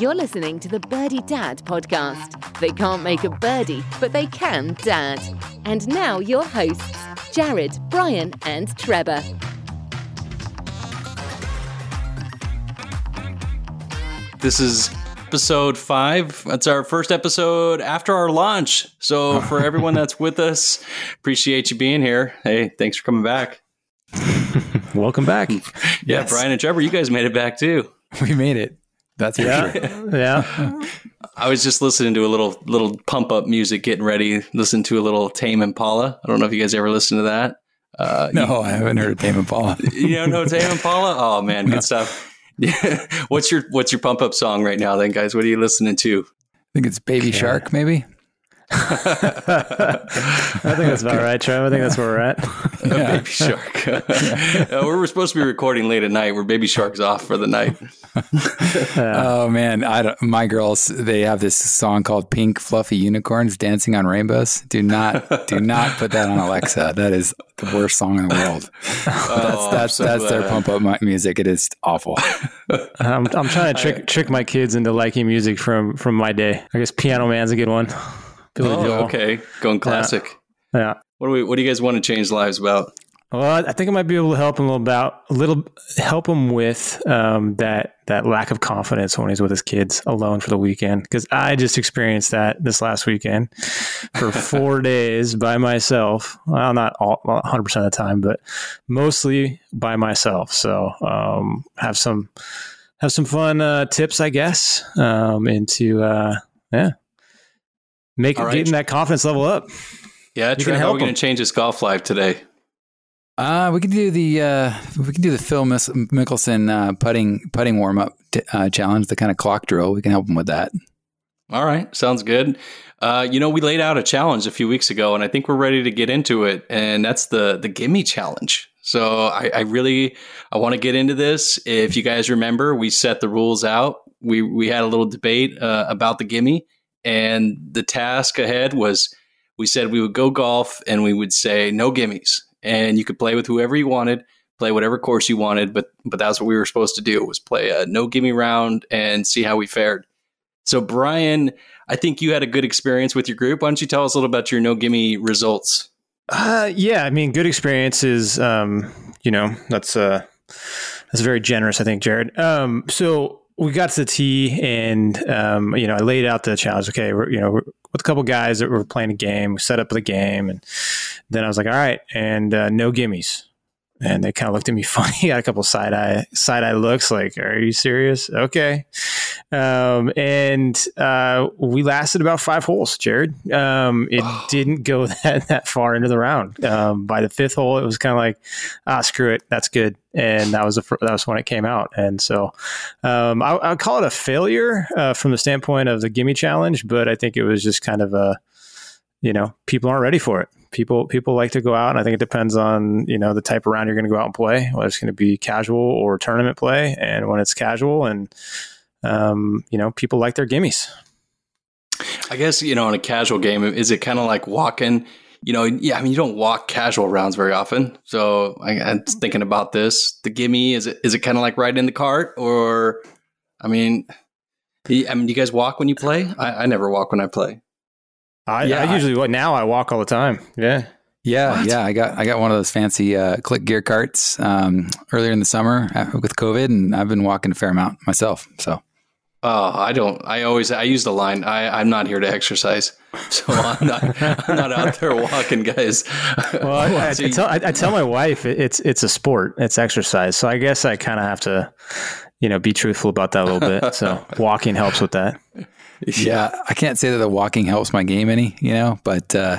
You're listening to the Birdie Dad podcast. They can't make a birdie, but they can dad. And now your hosts, Jared, Bryan, and Trevor. This is episode five. That's our first episode after our launch. So for everyone that's with us, appreciate you being here. Hey, thanks for coming back. Welcome back. Yeah, Yes. Bryan and Trevor, you guys made it back too. We made it. That's for Yeah. sure. yeah. I was just listening to a little little pump up music, getting ready. Listen to a little Tame Impala. I don't know if you guys ever listened to that. Uh, No, I haven't heard of Tame Impala. you don't know Tame Impala? Oh man, good stuff. Yeah. What's your What's your pump up song right now, then, guys? What are you listening to? I think it's Baby Shark, maybe. I think that's about right, Trev. I think that's where we're at. A Baby Shark. Uh, we're supposed to be recording late at night. Where Baby Shark's off for the night. Oh man, I don't, my girls they have this song called "Pink Fluffy Unicorns Dancing on Rainbows." Do not, do not put that on Alexa. That is the worst song in the world. Oh, That's that's so that's their pump up mu- music. It is awful. I'm, I'm trying to trick trick my kids into liking music from from my day. I guess Piano Man's a good one. Oh, Joel. okay, going classic. Yeah. What do we? What do you guys want to change lives about? Well, I think I might be able to help him a little about a little help him with um, that that lack of confidence when he's with his kids alone for the weekend because I just experienced that this last weekend for four days by myself. Well, not all 100 percent of the time, but mostly by myself. So um, have some have some fun uh, tips, I guess, um, into uh, yeah, make All right. getting that confidence level up. Yeah, can Trevor, how are help we going to change his golf life today? Uh, we can do the uh, we can do the Phil Mis- Mickelson uh, putting putting warm up t- uh, challenge, the kind of clock drill. We can help him with that. All right, sounds good. Uh, you know, we laid out a challenge a few weeks ago, and I think we're ready to get into it. And that's the the gimme challenge. So I, I really I want to get into this. If you guys remember, we set the rules out. We we had a little debate uh, about the gimme, and the task ahead was we said we would go golf and we would say no gimmies, and you could play with whoever you wanted, play whatever course you wanted, but but that's what we were supposed to do was play a no gimme round and see how we fared. So, Bryan, I think you had a good experience with your group. Why don't you tell us a little about your no gimme results? Uh, yeah, I mean, good experiences. Um, you know, that's uh, that's very generous, I think, Jared. Um, so we got to the tee, and um, you know, I laid out the challenge. Okay, you know, with a couple guys that were playing a game, we set up the game, and then I was like, all right, and uh, no gimmies. And they kind of looked at me funny, got a couple side eye side eye looks, like, "Are you serious?" Okay, um, and uh, we lasted about five holes, Jared. Um, it didn't go that, that far into the round. Um, by the fifth hole, it was kind of like, ah, screw it, that's good. And that was the that was when it came out. And so, um, I, I call it a failure uh, from the standpoint of the gimme challenge, but I think it was just kind of a, you know, people aren't ready for it. People people like to go out, and I think it depends on you know the type of round you're going to go out and play, whether it's going to be casual or tournament play. And when it's casual and um, you know, people like their gimmies. I guess, you know, in a casual game, is it kind of like walking? You know, yeah, I mean, you don't walk casual rounds very often. So I, I'm thinking about this. The gimme, is it is it kind of like riding in the cart? Or, I mean, y- I mean, do you guys walk when you play? I, I never walk when I play. I, Yeah, I usually well, now I walk all the time. Yeah. Yeah, What? yeah. I got I got one of those fancy uh, Clicgear carts um, earlier in the summer uh, with COVID, and I've been walking a fair amount myself. So Oh, I don't. I always I use the line. I I'm not here to exercise, so I'm not I'm not out there walking, guys. Well, I, I, I, So you- tell, I, I tell my wife it, it's it's a sport, it's exercise. So I guess I kind of have to, you know, be truthful about that a little bit. So walking helps with that. yeah, I can't say that the walking helps my game any, you know, but uh,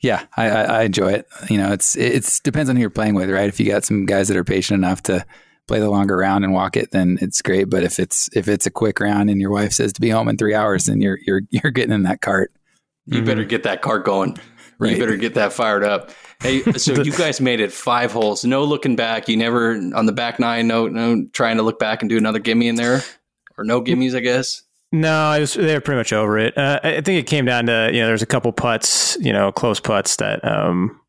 yeah, I, I, I enjoy it. You know, it's it's depends on who you're playing with, right? If you got some guys that are patient enough to play the longer round and walk it, then it's great. But if it's if it's a quick round and your wife says to be home in three hours, then you're you're you're getting in that cart. You better get that cart going. Right. You better get that fired up. Hey, so you guys made it five holes, no looking back. You never on the back nine, no, no trying to look back and do another gimme in there, or no gimmies, I guess. No, I was, they were pretty much over it. Uh, I I think it came down to you know there's a couple putts, you know, close putts that um,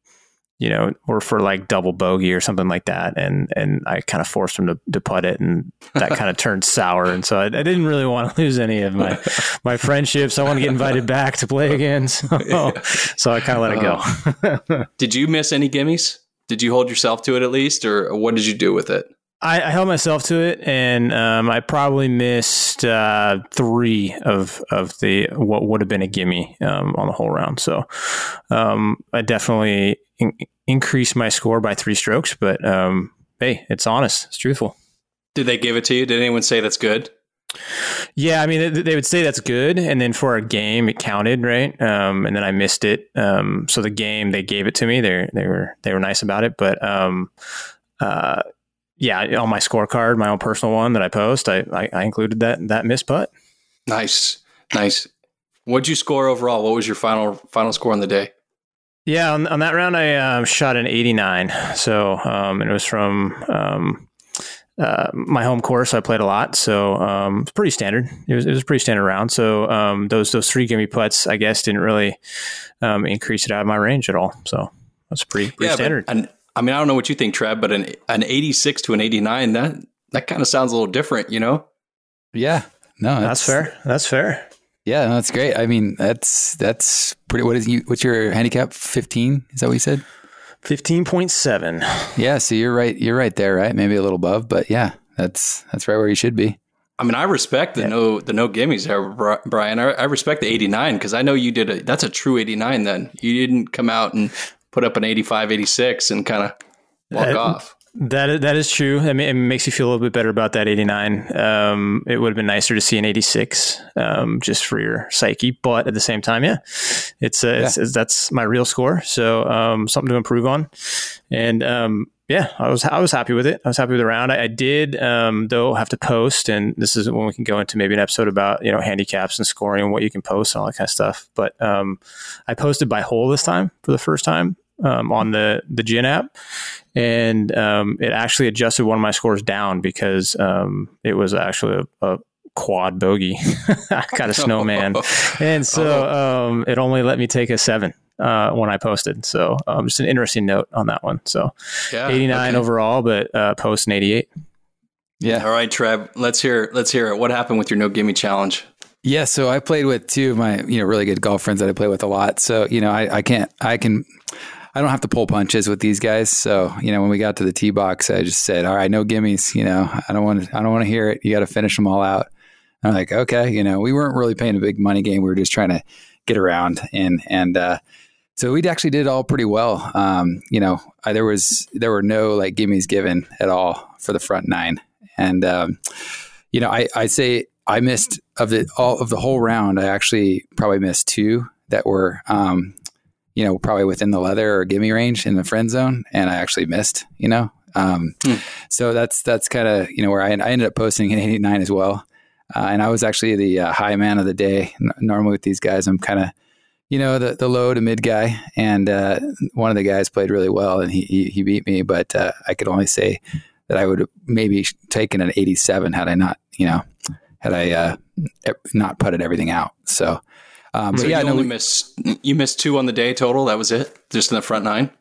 you know, or for like double bogey or something like that. And and I kind of forced him to, to putt it, and that kind of turned sour. And so I, I, didn't really want to lose any of my my friendships. I want to get invited back to play again. So, so I kind of let it go. Uh, did you miss any gimmies? Did you hold yourself to it at least, or what did you do with it? I, I held myself to it, and um, I probably missed uh, three of of the what would have been a gimme um, on the whole round. So um, I definitely in- increased my score by three strokes. But um, hey, it's honest, it's truthful. Did they give it to you? Did anyone say that's good? Yeah, I mean, they, they would say that's good, and then for a game, it counted, right? Um, and then I missed it. Um, so the game, they gave it to me. They they were they were nice about it, but um, uh, yeah, on my scorecard, my own personal one that I post, I, I, I included that that miss putt. Nice, nice. What'd you score overall? What was your final final score on the day? Yeah, on, on that round, I uh, shot an 89. So, um, and it was from um, uh, my home course. I played a lot, so um, it's pretty standard. It was, it was a pretty standard round. So um, those those three gimme putts, I guess, didn't really um, increase it out of my range at all. So that's pretty, pretty yeah, standard. But, and I mean, I don't know what you think, Trev, but an an 86 to an 89, that that kind of sounds a little different, you know? Yeah. No, that's, that's fair. That's fair. Yeah, no, that's great. I mean, that's that's pretty. What is you? What's your handicap? Fifteen? Is that what you said? Fifteen point seven. Yeah, so you're right. You're right there, right? Maybe a little above, but yeah, that's that's right where you should be. I mean, I respect the yeah. no the no gimmies there, Bryan. I, I respect the eighty nine because I know you did a that's a true eighty nine. Then you didn't come out and put up an 85, 86 and kind of walk that, off. That that is true. I mean, it makes you feel a little bit better about that 89. Um, it would have been nicer to see an 86, um, just for your psyche. But at the same time, yeah, it's, uh, yeah. it's, it's that's my real score. So um, something to improve on. And um, yeah, I was I was happy with it. I was happy with the round. I, I did um, though have to post, and this is when we can go into maybe an episode about you know handicaps and scoring and what you can post and all that kind of stuff. But um, I posted by hole this time for the first time um, on the the GHIN app, and um, it actually adjusted one of my scores down because um, it was actually a, a quad bogey. I got a snowman, and so um, it only let me take a seven uh, when I posted. So um, just an interesting note on that one. So yeah, 89 okay. overall, but uh, post an 88. Yeah. All right, Trev. Let's hear. Let's hear it. What happened with your no gimme challenge? Yeah, so I played with two of my you know really good golf friends that I play with a lot. So you know I, I can't I can I don't have to pull punches with these guys. So you know when we got to the tee box, I just said, all right, no gimmies. You know I don't want to I don't want to hear it. You got to finish them all out. I'm like, okay, you know we weren't really playing a big money game. We were just trying to get around and and uh, so we actually did all pretty well. Um, you know, I, there was there were no like gimmies given at all for the front nine, and um, you know, I I say I missed of the all of the whole round. I actually probably missed two that were um, you know probably within the leather or gimme range in the friend zone, and I actually missed. You know, um, hmm. so that's that's kind of you know where I, I ended up posting an 89 as well. Uh, and I was actually the uh, high man of the day. N- normally with these guys, I'm kind of you know, the, the low to mid guy. And uh, one of the guys played really well and he, he, he beat me, but uh, I could only say that I would have maybe taken an 87 had I not, you know, had I uh, not putted everything out. So, um, so yeah, you no, only missed, you missed two on the day total. That was it, just in the front nine.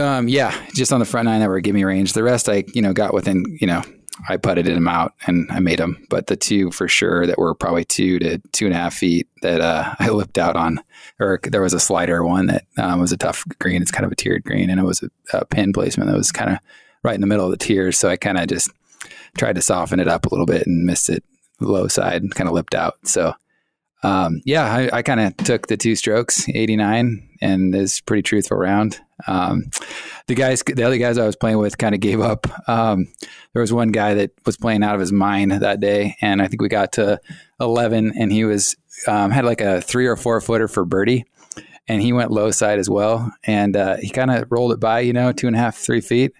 Um, yeah, just on the front nine that were gimme range. The rest I, you know, got within, you know, I putted them out and I made them. But the two for sure that were probably two to two and a half feet that uh, I lipped out on, or there was a slider one that um, was a tough green. It's kind of a tiered green, and it was a, a pin placement that was kind of right in the middle of the tiers. So I kind of just tried to soften it up a little bit and missed it low side and kind of lipped out. So um, yeah, I, I kind of took the two strokes, 89, and it's pretty truthful round. Um, the guys, the other guys I was playing with kind of gave up. Um, there was one guy that was playing out of his mind that day, and I think we got to 11, and he was um, had like a three or four footer for birdie, and he went low side as well, and uh, he kind of rolled it by, you know, two and a half, three feet.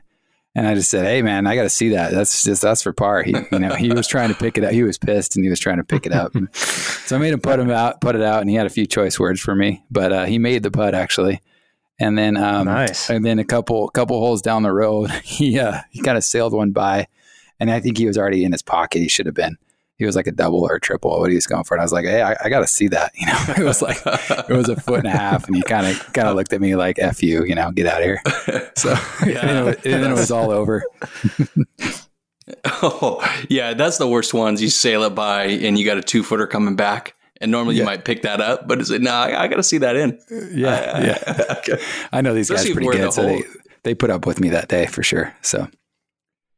And I just said, "Hey, man, I got to see that. That's just that's for par." He, you know, he was trying to pick it up. He was pissed, and he was trying to pick it up. so I made him put him out, put it out, and he had a few choice words for me. But uh, he made the putt actually, and then um, nice. And then a couple couple holes down the road, he uh, he kind of sailed one by, and I think he was already in his pocket. He should have been, he was like a double or a triple what he was going for. And I was like, hey, I, I got to see that. You know, it was like it was a foot and a half, and he kind of kind of looked at me like, "F you," you know, get out of here. So yeah. and, then it was all over. oh yeah, that's the worst ones. You sail it by, and you got a two footer coming back. And normally yeah. you might pick that up, but it's like, no, nah, I, I got to see that in. Uh, yeah, I, yeah. okay. I know these Especially guys pretty good, the so they, they put up with me that day for sure. So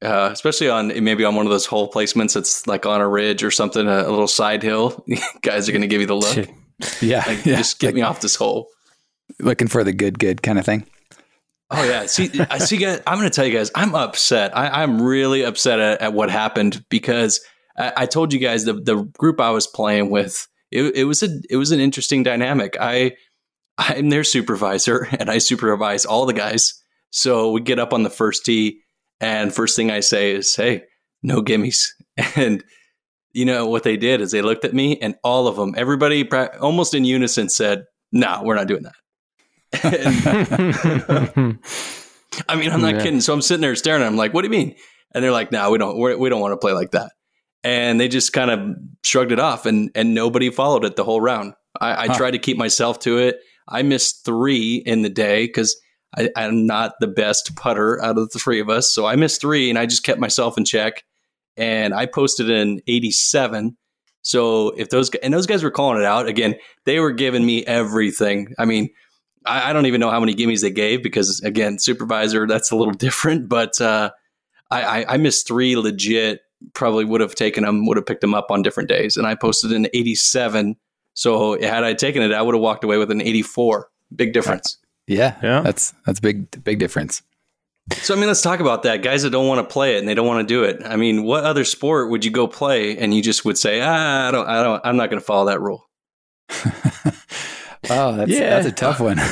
uh, especially on maybe on one of those hole placements that's like on a ridge or something, a, a little side hill. Guys are going to give you the look. yeah, like, yeah. Just get like, me off this hole. Looking for the good, good kind of thing. Oh yeah. See, I see. Guys, I'm going to tell you guys, I'm upset. I, am really upset at, at, what happened because I, I, told you guys the the group I was playing with. It, it was a it was an interesting dynamic. I I'm their supervisor and I supervise all the guys. So we get up on the first tee and first thing I say is, "Hey, no gimmies." And you know what they did is they looked at me, and all of them, everybody, almost in unison, said, "No, we're not doing that." I mean, I'm not yeah. kidding. So I'm sitting there staring. I'm like, "What do you mean?" And they're like, "No, we don't. We're, we do not want to play like that." And they just kind of shrugged it off, and and nobody followed it the whole round. I, I huh. tried to keep myself to it. I missed three in the day because I, am not the best putter out of the three of us. So I missed three and I just kept myself in check. And I posted an 87. So if those and those guys were calling it out again, they were giving me everything. I mean, I, I don't even know how many gimmies they gave because again, supervisor that's a little different. But uh, I, I, I missed three legit. Probably would have taken them, would have picked them up on different days. And I posted an 87. So had I taken it, I would have walked away with an 84. Big difference. Yeah, yeah, that's that's big big difference. So I mean, let's talk about that. Guys that don't want to play it and they don't want to do it. I mean, what other sport would you go play and you just would say, ah, I don't, I don't, I'm not going to follow that rule. oh, that's yeah. that's a tough one. Yeah,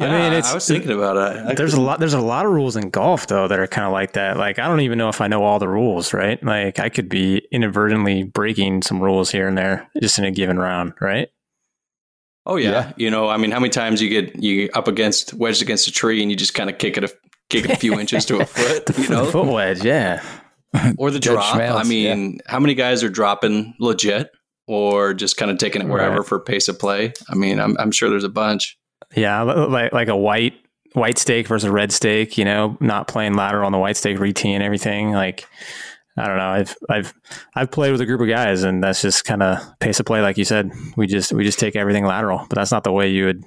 I mean, it's, I was thinking about it. I there's a lot. There's a lot of rules in golf though that are kind of like that. Like I don't even know if I know all the rules. Right? Like I could be inadvertently breaking some rules here and there just in a given round. Right? Oh yeah. yeah. You know, I mean, how many times you get you up against wedged against a tree and you just kind of kick it a kick it a few inches to a foot, you know? foot wedge, yeah. Or the drop. I mean, yeah. how many guys are dropping legit or just kind of taking it wherever right. for pace of play? I mean, I'm I'm sure there's a bunch. Yeah, like like a white white stake versus a red stake, you know, not playing lateral on the white stake, reteeing everything. Like I don't know. I've I've I've played with a group of guys, and that's just kind of pace of play, like you said. We just we just take everything lateral, but that's not the way you would,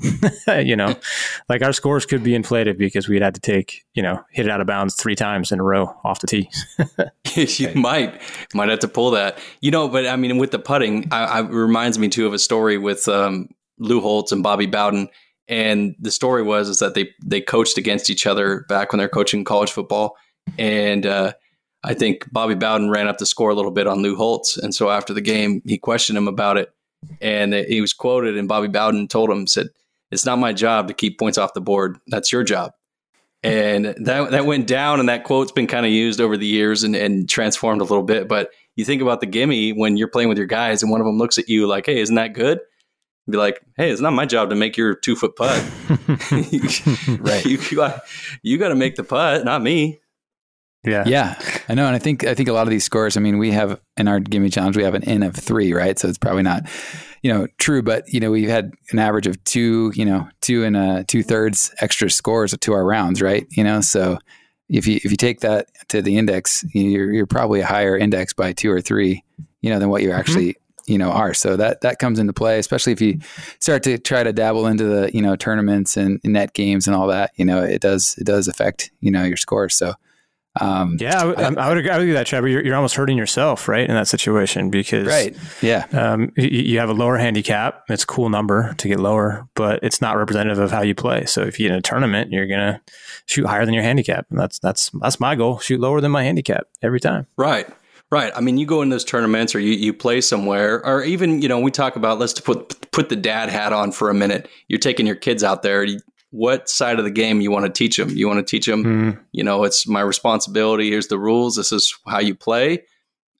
you know, like our scores could be inflated because we'd had to take you know hit it out of bounds three times in a row off the tee. you might might have to pull that, you know. But I mean, with the putting, I, I reminds me too of a story with um, Lou Holtz and Bobby Bowden. And the story was is that they they coached against each other back when they're coaching college football, and uh, I think Bobby Bowden ran up the score a little bit on Lou Holtz. And so after the game, he questioned him about it. And he was quoted, and Bobby Bowden told him, said, It's not my job to keep points off the board. That's your job. And that, that went down, and that quote's been kind of used over the years and, and transformed a little bit. But you think about the gimme when you're playing with your guys, and one of them looks at you like, Hey, isn't that good? be like, hey, it's not my job to make your two foot putt. right. you, you, got, you got to make the putt, not me. Yeah. Yeah. I know. And I think, I think a lot of these scores, I mean, we have in our gimme challenge, we have an N of three, right? So it's probably not, you know, true, but you know, we've had an average of two, you know, two and uh, two thirds extra scores to our rounds, right? You know, so if you, if you take that to the index, you're, you're probably a higher index by two or three, you know, than what you mm-hmm. actually, mm-hmm. you know, are. So that, that comes into play, especially if you start to try to dabble into the, you know, tournaments and net games and all that, you know, it does, it does affect, you know, your scores. So, um, yeah, I, I, I, would agree, with that, Trevor. You're, you're, almost hurting yourself, right, in that situation because, right, yeah, um, you, you, have a lower handicap. It's a cool number to get lower, but it's not representative of how you play. So if you get in a tournament, you're gonna shoot higher than your handicap, and that's that's that's my goal: shoot lower than my handicap every time. Right. Right. I mean, you go in those tournaments or you, you play somewhere, or even, you know, we talk about let's put put the dad hat on for a minute. You're taking your kids out there what side of the game you want to teach them. You want to teach them, mm. you know, it's my responsibility. Here's the rules. This is how you play.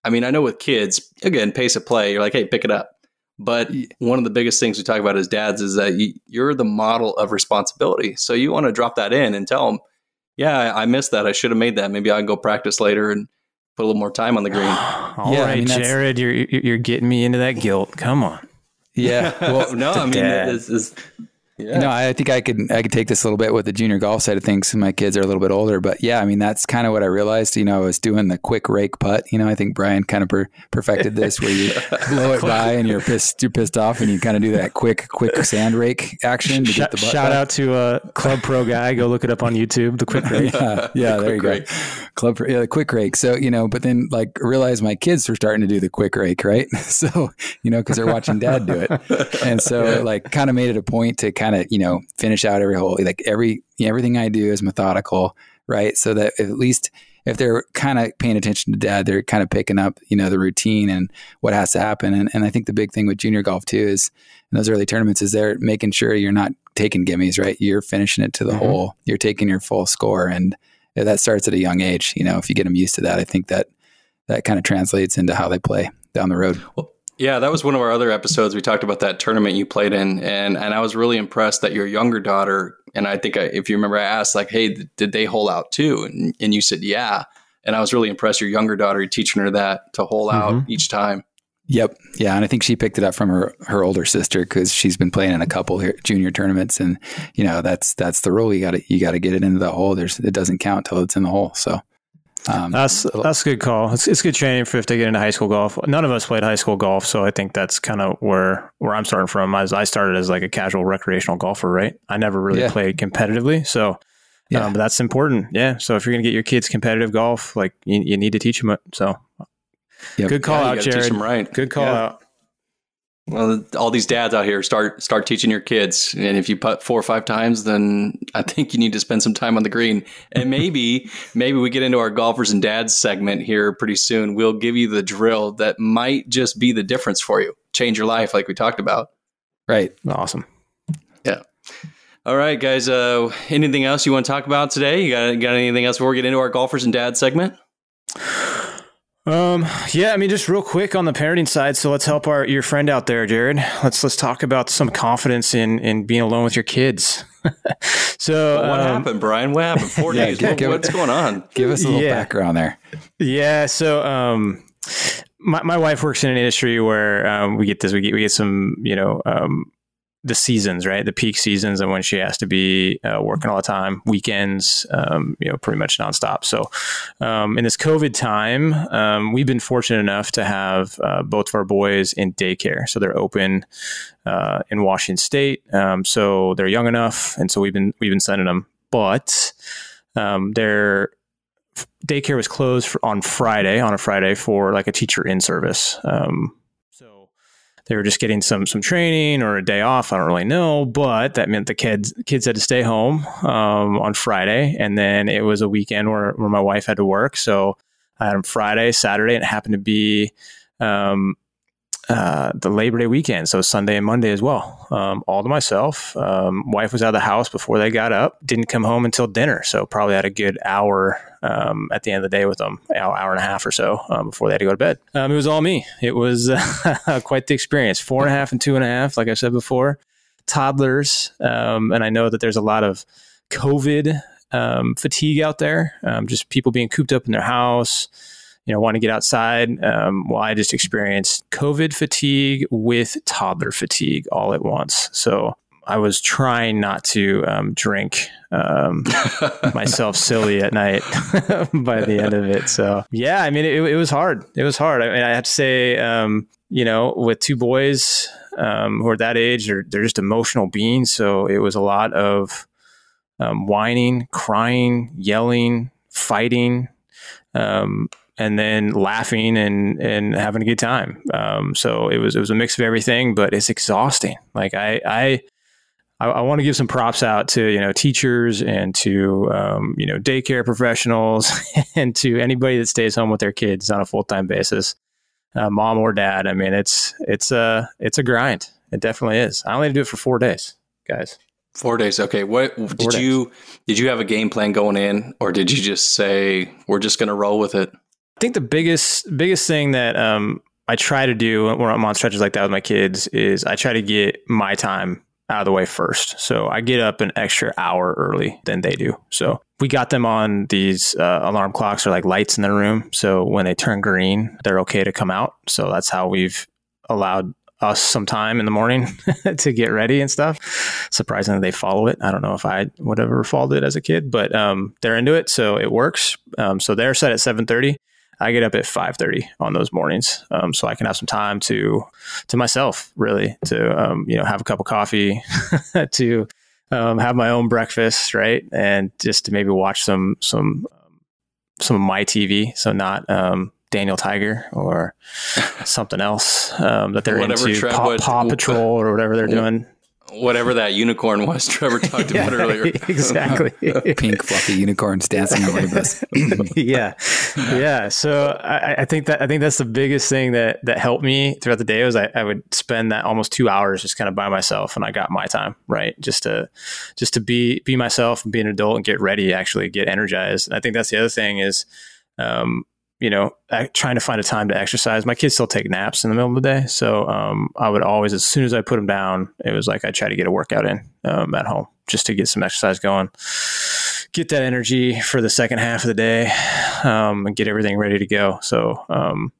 I mean, I know with kids, again, pace of play, you're like, hey, pick it up. But one of the biggest things we talk about as dads is that you, are the model of responsibility. So you want to drop that in and tell them, yeah, I, I missed that. I should have made that. Maybe I can go practice later and put a little more time on the green. All yeah, right, I mean, Jared, you're you're getting me into that guilt. Come on. Yeah. Well, no, I mean, it's, it's, yeah. No, I think I could I could take this a little bit with the junior golf side of things. My kids are a little bit older, but yeah, I mean that's kind of what I realized. You know, I was doing the quick rake putt. You know, I think Bryan kind of per- perfected this, where you blow it by and you're pissed you're pissed off, and you kind of do that quick quick sand rake action to get the butt shout back. out to a Club Pro guy. Go look it up on YouTube. The quick rake. yeah, yeah the there you rake. go. Club Pro, yeah, the quick rake. So you know, but then like realize my kids were starting to do the quick rake, right? So you know, because they're watching dad do it, and so yeah. like kind of made it a point to kind of you know finish out every hole. Like every everything I do is methodical, right? So that at least if they're kind of paying attention to dad, they're kind of picking up, you know, the routine and what has to happen. And, and I think the big thing with junior golf too is in those early tournaments is they're making sure you're not taking gimmies, right? You're finishing it to the mm-hmm. hole. You're taking your full score. And that starts at a young age. You know, if you get them used to that, I think that that kind of translates into how they play down the road. Well, yeah, that was one of our other episodes. We talked about that tournament you played in, and and I was really impressed that your younger daughter. And I think I, if you remember, I asked like, "Hey, did they hole out too?" And, and you said, "Yeah." And I was really impressed. Your younger daughter, teaching her that to hole out mm-hmm. each time. Yep. Yeah, and I think she picked it up from her her older sister because she's been playing in a couple junior tournaments, and you know that's that's the rule. You got to you got to get it into the hole. There's it doesn't count till it's in the hole. So um, that's that's a good call. It's, it's good training for if they get into high school golf. None of us played high school golf, so I think that's kind of where where I'm starting from. As I started as like a casual recreational golfer, right? I never really yeah. played competitively, so yeah, um, but that's important. Yeah. So if you're gonna get your kids competitive golf, like you, you need to teach them it. So yep. good call yeah, out, Jared. right. Good call out. Well, all these dads out here start start teaching your kids, and if you putt four or five times, then I think you need to spend some time on the green. And maybe maybe we get into our golfers and dads segment here pretty soon. We'll give you the drill that might just be the difference for you, change your life, like we talked about. Right. Awesome. Yeah. All right, guys. Uh, anything else you want to talk about today? You got got anything else before we get into our golfers and dads segment? Um, yeah, I mean, just real quick on the parenting side. So let's help our your friend out there, Jared. Let's let's talk about some confidence in in being alone with your kids. so what um, happened, Bryan? What happened? Four yeah, days. Give, what's going on? Give us a little yeah. background there. Yeah. So um, my my wife works in an industry where um, we get this. We get we get some you know um the seasons, right? The peak seasons and when she has to be uh, working all the time, weekends, um, you know, pretty much nonstop. So, um, in this COVID time, um, we've been fortunate enough to have uh, both of our boys in daycare. So they're open uh, in Washington State. Um, so they're young enough, and so we've been we've been sending them. But um, their daycare was closed on Friday on a Friday for like a teacher in service. Um, they were just getting some some training or a day off. I don't really know, but that meant the kids kids had to stay home um, on Friday, and then it was a weekend where where my wife had to work. So I had them Friday, Saturday, and it happened to be um, uh, the Labor Day weekend, so Sunday and Monday as well, um, all to myself. Um, wife was out of the house before they got up. Didn't come home until dinner, so probably had a good hour um, at the end of the day with them, hour, and a half or so um, before they had to go to bed. Um, it was all me. It was uh, quite the experience. Four and a half and two and a half, like I said before, toddlers, um, and I know that there's a lot of COVID fatigue out there, just people being cooped up in their house you know, want to get outside. Um, well, I just experienced COVID fatigue with toddler fatigue all at once. So I was trying not to um, drink um, myself silly at night by the end of it. So yeah, I mean, it, it was hard. It was hard. I mean, I have to say, um, you know, with two boys um, who are that age, they're, they're just emotional beings. So it was a lot of um, whining, crying, yelling, fighting. Um, and then laughing and and having a good time. Um, so it was it was a mix of everything, but it's exhausting. Like I I I, I want to give some props out to you know teachers and to um, you know daycare professionals and to anybody that stays home with their kids on a full time basis, uh, mom or dad. I mean it's it's a it's a grind. It definitely is. I only do it for four days, guys. Four days. Okay. What Four did days. you did you have a game plan going in, or did you just say we're just going to roll with it? I think the biggest biggest thing that um, I try to do when I'm on stretches like that with my kids is I try to get my time out of the way first. So I get up an extra hour early than they do. So we got them on these uh, alarm clocks or like lights in their room. So when they turn green, they're okay to come out. So that's how we've allowed us some time in the morning to get ready and stuff. Surprisingly, they follow it. I don't know if I would ever followed it as a kid, but um, they're into it, so it works. Um, so they're set at seven thirty. I get up at five thirty on those mornings, um, so I can have some time to to myself, really, to um, you know have a cup of coffee, to um, have my own breakfast, right, and just to maybe watch some some some of my TV. So not um, Daniel Tiger or something else um, that they're Whatever into, Trev Paw, Paw Patrol or whatever they're doing. Whatever that unicorn was Trevor talked about earlier. exactly. Pink fluffy unicorns dancing on rainbows. yeah, yeah. So I, I think that I think that's the biggest thing that that helped me throughout the day was I, I would spend that almost two hours just kind of by myself, and I got my time right, just to just to be be myself and be an adult and get ready, actually get energized. And I think that's the other thing is, um, you know, trying to find a time to exercise. My kids still take naps in the middle of the day, so um, I would always, as soon as I put them down, it was like I try to get a workout in um, at home just to get some exercise going, get that energy for the second half of the day, um, and get everything ready to go. So um,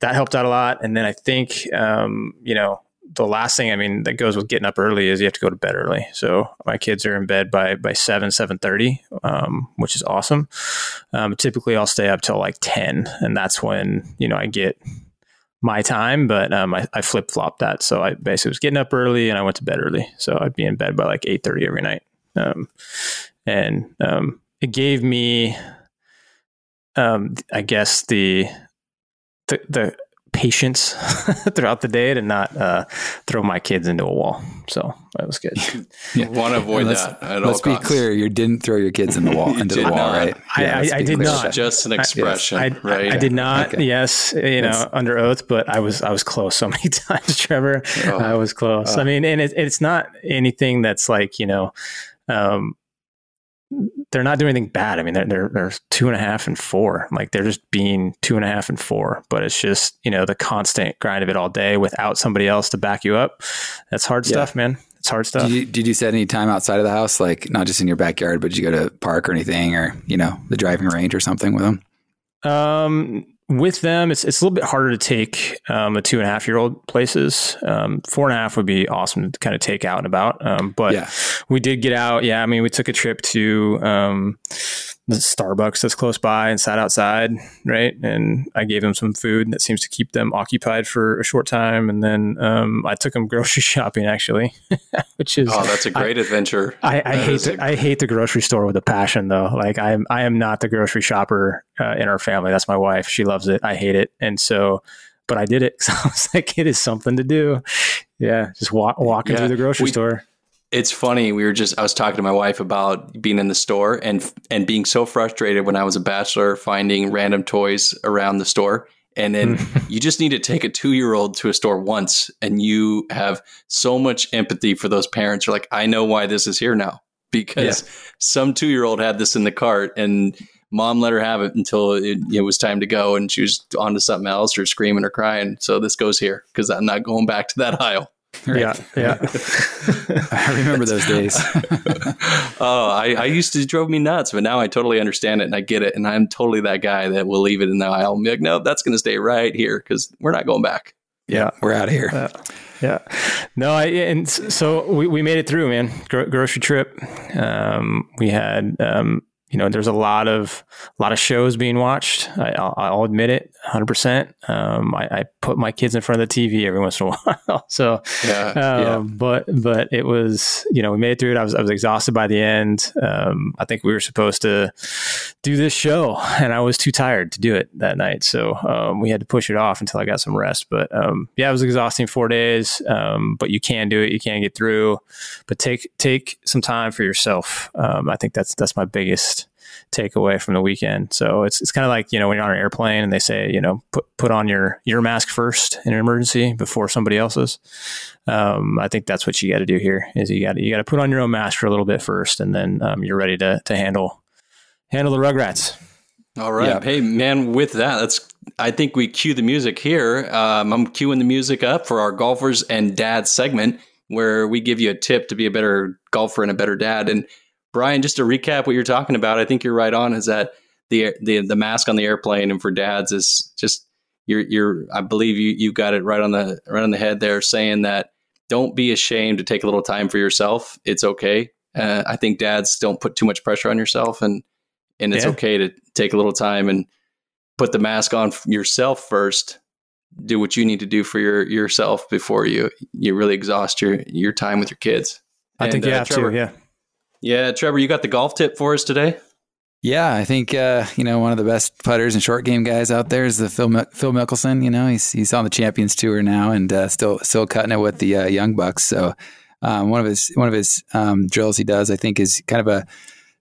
that helped out a lot. And then I think, um, you know, the last thing I mean that goes with getting up early is you have to go to bed early. So my kids are in bed by by seven seven thirty, um, which is awesome. Um, typically, I'll stay up till like ten, and that's when you know I get my time. But um, I, I flip flop that, so I basically was getting up early and I went to bed early. So I'd be in bed by like eight thirty every night, um, and um, it gave me, um, I guess the the, the patience throughout the day to not uh, throw my kids into a wall. So that was good. You want to avoid let's that at all let's be costs. clear: you didn't throw your kids in the wall You into the wall, not. right? I- I- I did clear not. about. Just an expression, I, right? I did not. Okay. Yes, you know, It's- under oath, but I was I was close so many times, Trevor. Oh. I was close. I mean, and it, it's not anything that's like you know, um, they're not doing anything bad. I mean, they're, they're they're two and a half and four. Like they're just being two and a half and four. But it's just you know the constant grind of it all day without somebody else to back you up. That's hard Yeah. stuff, man. It's hard stuff. Did you, did you set any time outside of the house, like not just in your backyard, but did you go to park or anything, or you know, the driving range or something with them? Um, with them, it's it's a little bit harder to take um, a two and a half year old places. Um, four and a half would be awesome to kind of take out and about. Um, but Yeah. we did get out. Yeah, I mean, we took a trip to um, the Starbucks that's close by and sat outside, right? And I gave them some food that seems to keep them occupied for a short time. And then um, I took them grocery shopping, actually, which is Oh, that's a great adventure. I, I hate the, a- I hate the grocery store with a passion though. Like I am I am not the grocery shopper uh, in our family. That's my wife. She loves it. I hate it. And so, but I did it. So I was like, it is something to do. Yeah, just walk walking Yeah, through the grocery we- store. It's funny. We were just I was talking to my wife about being in the store and and being so frustrated when I was a bachelor finding random toys around the store. And then you just need to take a two year old to a store once and you have so much empathy for those parents. You're like, I know why this is here now. Because some two year old had this in the cart and mom let her have it until it, it was time to go and she was on to something else or screaming or crying. So this goes here because I'm not going back to that aisle. Yeah, yeah. I remember those days. oh, I, I used to drove me nuts, but now I totally understand it and I get it. And I'm totally that guy that will leave it in the aisle and be like, nope, that's going to stay right here because we're not going back. yeah. We're out of here. Uh, yeah. No, I, and so we, we made it through, man. Gro- grocery trip. Um, we had, um, you know, there's a lot of, a lot of shows being watched. I, I'll, I'll admit it, hundred percent. Um, I, I put my kids in front of the TV every once in a while. so, Yeah. um, yeah. but, but it was, you know, we made it through it. I was, I was exhausted by the end. Um, I think we were supposed to do this show and I was too tired to do it that night. So, um, we had to push it off until I got some rest. But, um, yeah, it was exhausting four days. Um, but you can do it. You can get through, but take, take some time for yourself. Um, I think that's, that's my biggest takeaway from the weekend. So it's, it's kind of like, you know, when you're on an airplane and they say, you know, put, put on your, your mask first in an emergency before somebody else's. Um, I think that's what you got to do here is you got to, you got to put on your own mask for a little bit first, and then, um, you're ready to, to handle, handle the rugrats. All right. Yeah. Hey, man, with that, that's, I think we cue the music here. Um, I'm queuing the music up for our golfers and dad segment where we give you a tip to be a better golfer and a better dad. And Bryan, just to recap what you're talking about, I think you're right on. Is that the the the mask on the airplane and for dads is just you're you're I believe you you got it right on the right on the head there, saying that don't be ashamed to take a little time for yourself. It's okay. Uh, I think dads don't put too much pressure on yourself, and and it's Yeah. okay to take a little time and put the mask on yourself first. Do what you need to do for your yourself before you you really exhaust your your time with your kids. I think you uh, have Trevor, to. Yeah. Yeah, Trevor, you got the golf tip for us today. Yeah, I think uh, you know one of the best putters and short game guys out there is the Phil Mil- Phil Mickelson. You know, he's he's on the Champions Tour now and uh, still still cutting it with the uh, Young Bucks. So um, one of his one of his um, drills he does, I think, is kind of a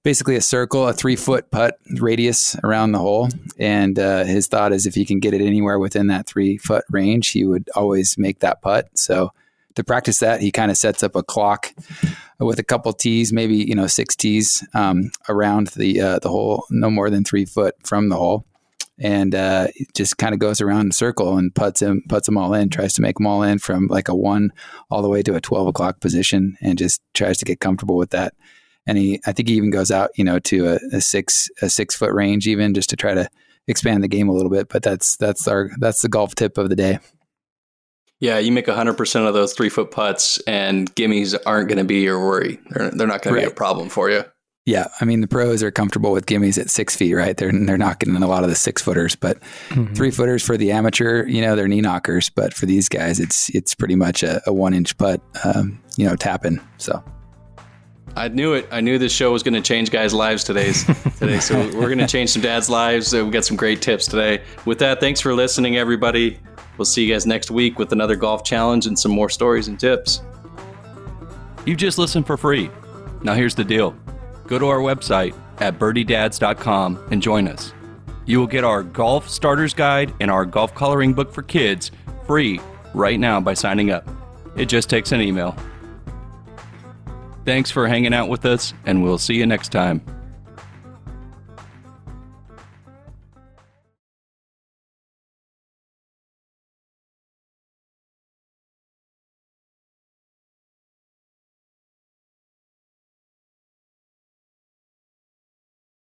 basically a circle, a three foot putt radius around the hole. And uh, his thought is if he can get it anywhere within that three foot range, he would always make that putt. So to practice that, he kind of sets up a clock with a couple tees, maybe you know six tees um, around the uh, the hole, no more than three foot from the hole, and uh, just kind of goes around in a circle and puts them puts them all in. Tries to make them all in from like a one all the way to a twelve o'clock position, and just tries to get comfortable with that. And he, I think he even goes out, you know, to a, a six a six foot range, even just to try to expand the game a little bit. But that's that's our that's the golf tip of the day. Yeah, you make 100% of those three foot putts, and gimmies aren't going to be your worry. They're, they're not going to be a problem for you. Yeah, I mean the pros are comfortable with gimmies at six feet, right? They're they're not getting a lot of the six footers, but three footers for the amateur, you know, they're knee knockers. But for these guys, it's it's pretty much a, a one inch putt, um, you know, tapping. So I knew it. I knew this show was going to change guys' lives today. today, so we're going to change some dads' lives. We got some great tips today. With that, thanks for listening, everybody. We'll see you guys next week with another golf challenge and some more stories and tips. You've just listened for free. Now here's the deal go to our website at birdiedads.com and join us. You will get our golf starters guide and our golf coloring book for kids free right now by signing up. It just takes an email. Thanks for hanging out with us, and we'll see you next time.